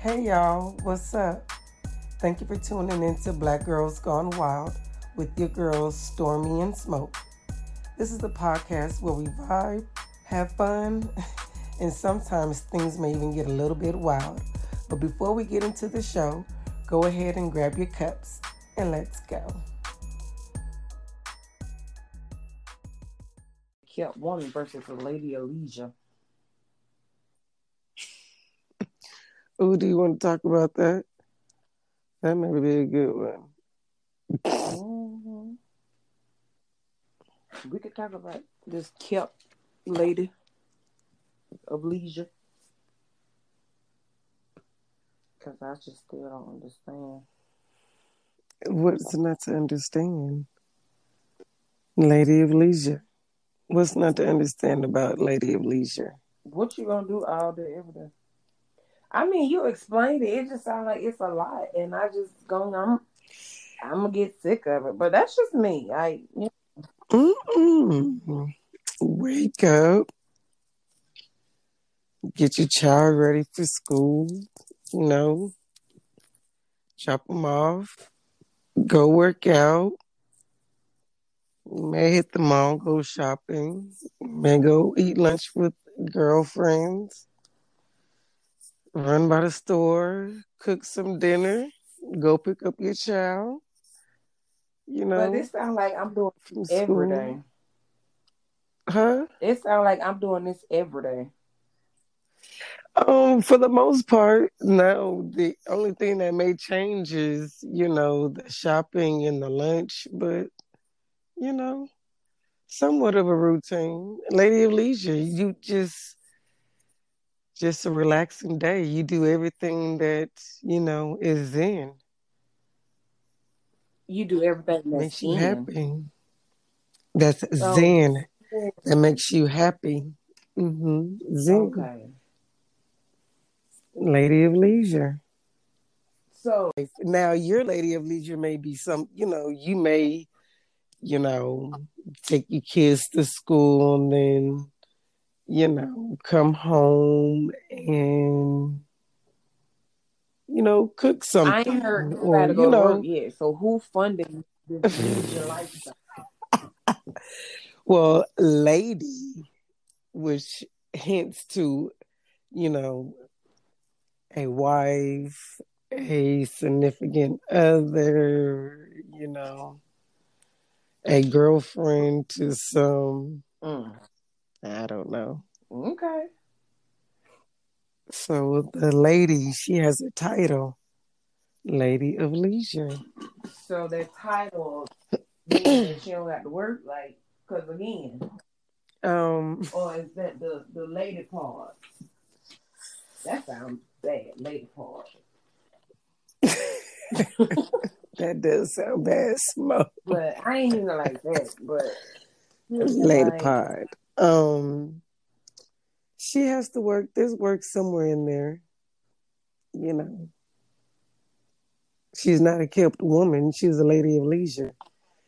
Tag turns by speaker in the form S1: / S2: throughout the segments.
S1: Hey y'all, what's up? Thank you for tuning in to Black Girls Gone Wild with your girls Stormy and Smoke. This is the podcast where we vibe, have fun, and sometimes things may even get a little bit wild. But before we get into the show, go ahead and grab your cups and let's go.
S2: Kept Woman versus the Lady of Leisure.
S1: Oh, do you want to talk about that? That may be a good one.
S2: Mm-hmm. We could talk about this kept lady of leisure. Because I just still don't understand.
S1: What's not to understand? Lady of Leisure. What's not to understand about Lady of Leisure?
S2: What you gonna do all day, every day? I mean, you explained it. It just sounds like it's a lot, and I just going. I'm, I'm gonna get sick of it. But that's just me. I, you
S1: know. Mm-mm. Wake up. Get your child ready for school. You know, chop them off. Go work out. May hit the mall, go shopping. May go eat lunch with girlfriends run by the store, cook some dinner, go pick up your child. You know,
S2: but it sounds like I'm doing every day.
S1: Huh?
S2: It sounds like I'm doing this every day.
S1: Um, for the most part, no. The only thing that may change is, you know, the shopping and the lunch, but you know, somewhat of a routine. Lady of Leisure, you just just a relaxing day. You do everything that, you know, is in.
S2: You do everything that
S1: makes you
S2: in.
S1: happy. That's so, zen. That makes you happy. Mm-hmm. Zen. Okay. Lady of leisure.
S2: So
S1: now your lady of leisure may be some, you know, you may, you know, take your kids to school and then you know, come home and you know, cook something. I
S2: ain't heard or, you know, work yet. So who funded this your lifestyle?
S1: well, lady, which hints to, you know, a wife, a significant other, you know, a girlfriend to some mm. I don't know.
S2: Okay.
S1: So the lady, she has a title, Lady of Leisure.
S2: So that title means she don't have to work, like, cause again.
S1: Um.
S2: Or is that the the lady part? That sounds bad, lady part.
S1: that does sound bad, smoke.
S2: But I ain't even like that. But
S1: lady like, part. Um, she has to work. There's work somewhere in there. You know, she's not a kept woman. She's a lady of leisure.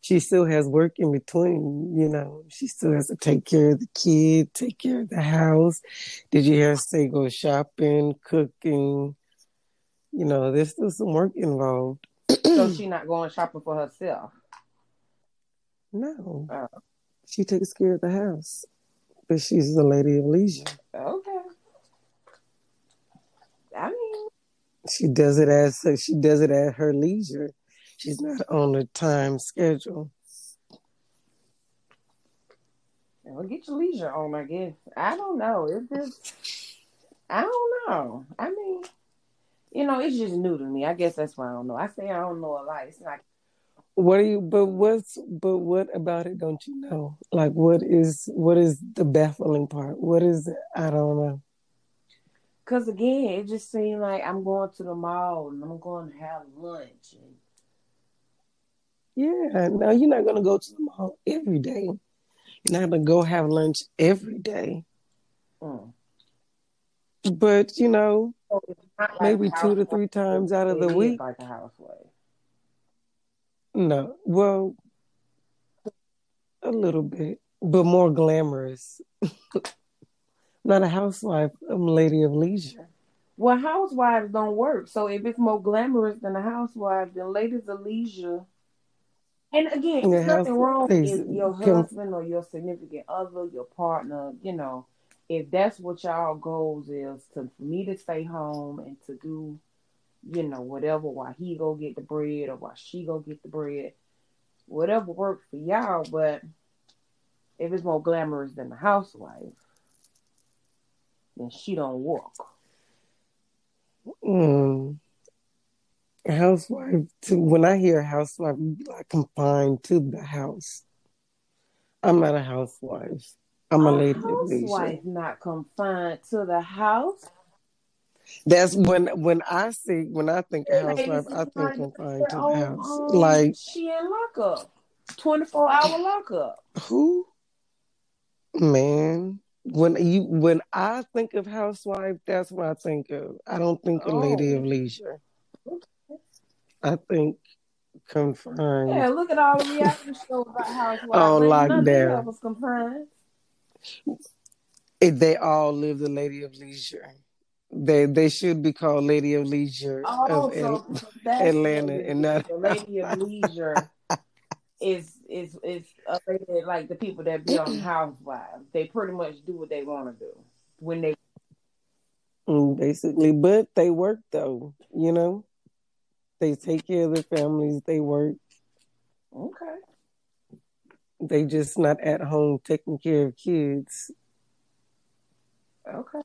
S1: She still has work in between. You know, she still has to take care of the kid, take care of the house. Did you hear say go shopping, cooking? You know, there's still some work involved.
S2: so she's not going shopping for herself.
S1: No. Oh. She takes care of the house but she's the lady of leisure.
S2: Okay. I mean,
S1: she does it as she does it at her leisure. She's not on a time schedule.
S2: Well, get your leisure on, I guess. I don't know. It's just, I don't know. I mean, you know, it's just new to me. I guess that's why I don't know. I say I don't know a lot. It's not
S1: what are you but what's but what about it don't you know? Like what is what is the baffling part? What is i don't know.
S2: Because again it just seemed like i'm going to the mall and i'm going to have lunch and...
S1: yeah no you're not going to go to the mall every day. You're not going to go have lunch every day. Mm. but you know so like maybe two to three times out of the week.
S2: like a housewife
S1: no, well, a little bit, but more glamorous. Not a housewife. I'm a lady of leisure.
S2: Well, housewives don't work. So if it's more glamorous than a housewife, then ladies of leisure. And again, there's nothing wrong if your husband or your significant other, your partner, you know, if that's what y'all goals is to for me to stay home and to do, you know, whatever while he go get the bread or while she go get the bread, whatever works for y'all. But if it's more glamorous than the housewife, then she don't work.
S1: Mm. Housewife. To, when I hear housewife, like confined to the house. I'm not a housewife. I'm a, a lady
S2: housewife, not confined to the house.
S1: That's when when I see when I think of housewife, I think confined to the house. Um, like
S2: she in lockup, twenty four hour lockup.
S1: Who? Man, when you when I think of housewife, that's what I think of. I don't think of oh. lady of leisure. I think confined.
S2: Yeah, look at all the reality shows about housewives. On lockdown. was confined.
S1: They all live the lady of leisure. They they should be called Lady of Leisure oh, of so Atlanta
S2: and not the Lady of Leisure is is is like the people that be on Housewives. They pretty much do what they want to do when they.
S1: Mm, basically, but they work though. You know, they take care of their families. They work.
S2: Okay.
S1: They just not at home taking care of kids.
S2: Okay.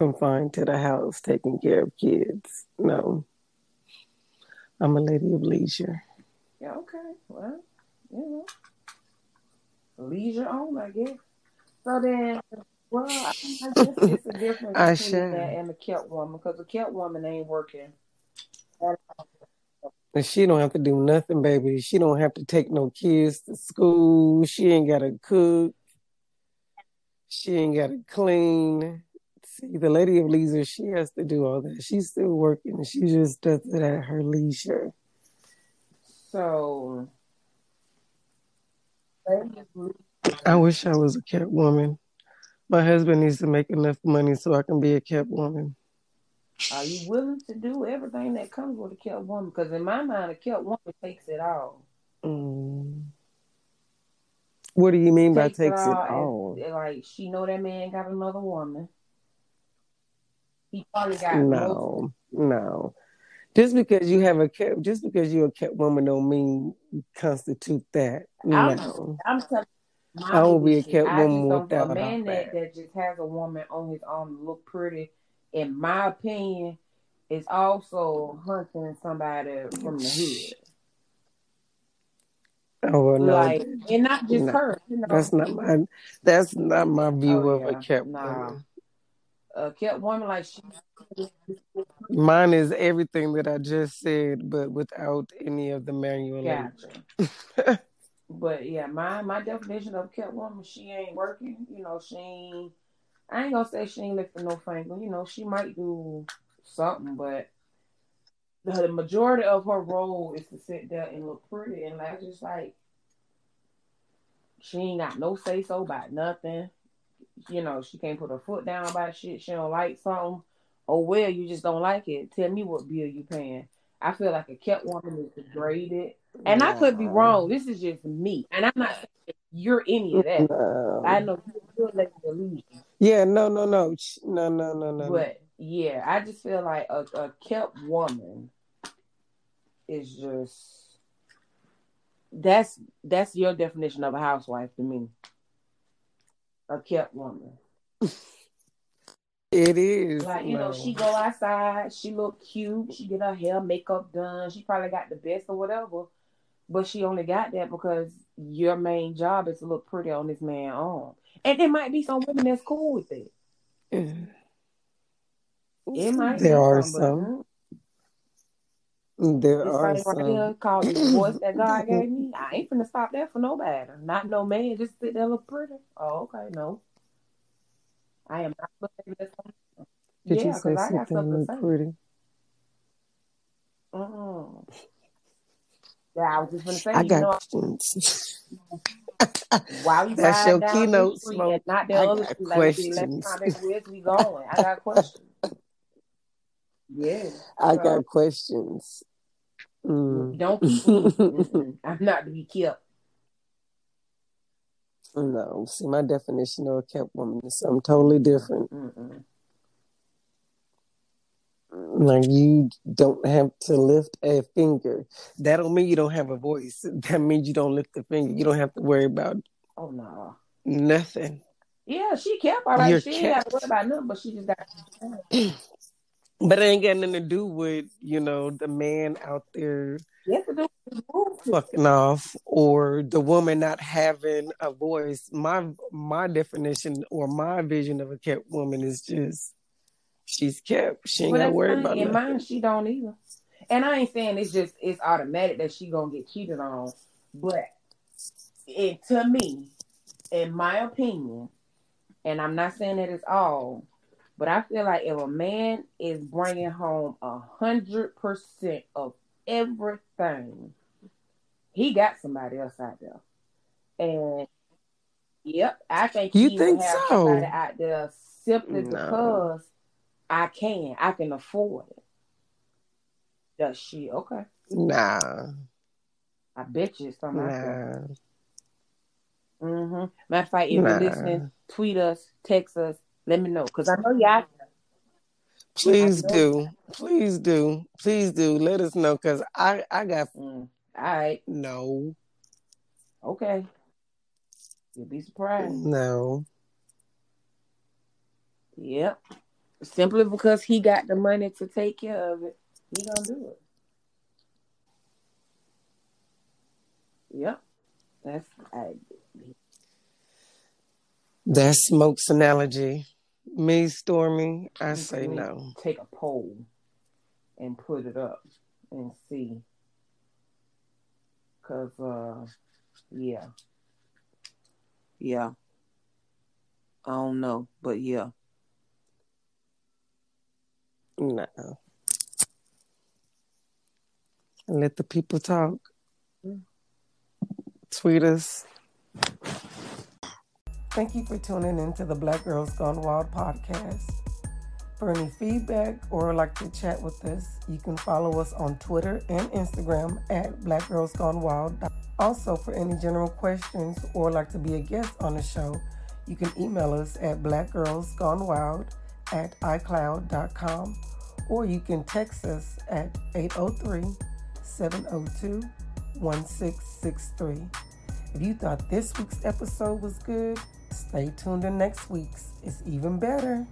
S1: Confined to the house taking care of kids. No. I'm a lady of leisure.
S2: Yeah, okay. Well, you know, leisure on, I guess. So then, well, I, guess it's a difference I between that and a kept woman because a kept woman ain't working.
S1: And she don't have to do nothing, baby. She don't have to take no kids to school. She ain't got to cook. She ain't got to clean. See, the lady of leisure, she has to do all that. She's still working. She just does it at her leisure.
S2: So
S1: I wish I was a kept woman. My husband needs to make enough money so I can be a kept woman.
S2: Are you willing to do everything that comes with a kept woman? Because in my mind, a kept woman takes it all.
S1: Mm. What do you mean takes by takes it all?
S2: It all? like she know that man got another woman. He probably got
S1: no, no. Just because you have a just because you're a kept woman, don't mean constitute that. No,
S2: I'm, telling.
S1: you, I will be a kept woman without
S2: a man that, that just has a woman on his arm to look pretty. In my opinion, is also hunting somebody from the hood.
S1: Oh well, no,
S2: like, and not just no, her. You know?
S1: That's not my. That's not my view oh, of yeah. a kept nah. woman.
S2: A kept woman like she
S1: Mine is everything that I just said, but without any of the manual
S2: gotcha. but yeah, my my definition of kept woman, she ain't working. You know, she ain't. I ain't gonna say she ain't lifting no finger. You know, she might do something, but the, the majority of her role is to sit there and look pretty, and like just like she ain't got no say so about nothing. You know, she can't put her foot down about shit. She don't like something oh well, you just don't like it. Tell me what bill you paying. I feel like a kept woman is degraded, and. I could be wrong. This is just me, and I'm not saying you're any of that. No. I know you're like illusion.
S1: Yeah, no, no, no, no, no, no, no.
S2: But yeah, I just feel like a, a kept woman is just that's that's your definition of a housewife to me. A kept woman.
S1: It is.
S2: Like, you know, she go outside, she look cute, she get her hair, makeup done, she probably got the best or whatever. But she only got that because your main job is to look pretty on this man arm. And there might be some women that's cool with it. Mm. It might
S1: there are some. There this are some. Right here
S2: called the voice that God gave me. I ain't finna stop that for nobody. Not no man. Just sit there look pretty. Oh, okay, no. I am not looking at this. Did yeah, you say I got something to pretty? Mm. Yeah, I was just gonna say. I got know, questions. While you That's your keynote smoke. Not the I other got questions. Let's we going. I got questions. Yeah.
S1: I got questions. Mm.
S2: don't. Mm-mm. I'm not to be kept.
S1: no, see, my definition of a kept woman is something totally different.
S2: Mm-mm.
S1: Like you don't have to lift a finger. That don't mean you don't have a voice. That means you don't lift a finger. You don't have to worry about
S2: Oh no.
S1: nothing.
S2: Yeah, she kept all right.
S1: You're
S2: She ain't got to worry about nothing, but she just got.
S1: But it ain't got nothing to do with, you know, the man out there
S2: Yes, to do with his rules.
S1: fucking off or the woman not having a voice. My my definition or my vision of a kept woman is just she's kept. She ain't
S2: But
S1: gotta worry about
S2: In
S1: nothing.
S2: mine, she don't either. And I ain't saying it's just it's automatic that she gonna get cheated on, but it to me, in my opinion, and I'm not saying that it's all, but I feel like if a man is bringing home a hundred percent of everything, he got somebody else out there, and yep, I think
S1: You
S2: he
S1: think
S2: would have
S1: so?
S2: somebody out there simply
S1: No.
S2: because I can, I can afford it. Does she? Okay,
S1: Nah,
S2: I bet you it's something out there.
S1: nah,
S2: Mm-hmm. Matter of fact, if
S1: nah.
S2: you're listening, tweet us, text us, let me know. Because I know y'all.
S1: Please
S2: know-
S1: do. Please do. Please do. Let us know because I, I got
S2: Mm. All right.
S1: no,
S2: Okay. You'll be surprised.
S1: no.
S2: Yep. Simply because he got the money to take care of it, he gonna do it. Yep. That's I,
S1: That's Smoke's analogy. Me, Stormy, I say no.
S2: Take a poll and put it up and see. Cause uh, yeah, yeah. I don't know, but yeah.
S1: No. Let the people talk.
S2: Mm.
S1: Tweet us. Thank you for tuning into the Black Girls Gone Wild podcast. For any feedback or like to chat with us, you can follow us on Twitter and Instagram at Black Girls Gone Wild. Also, for any general questions or like to be a guest on the show, you can email us at blackgirlsgonewild at icloud.com or you can text us at 803 702 1663. If you thought this week's episode was good, stay tuned to next week's. It's even better.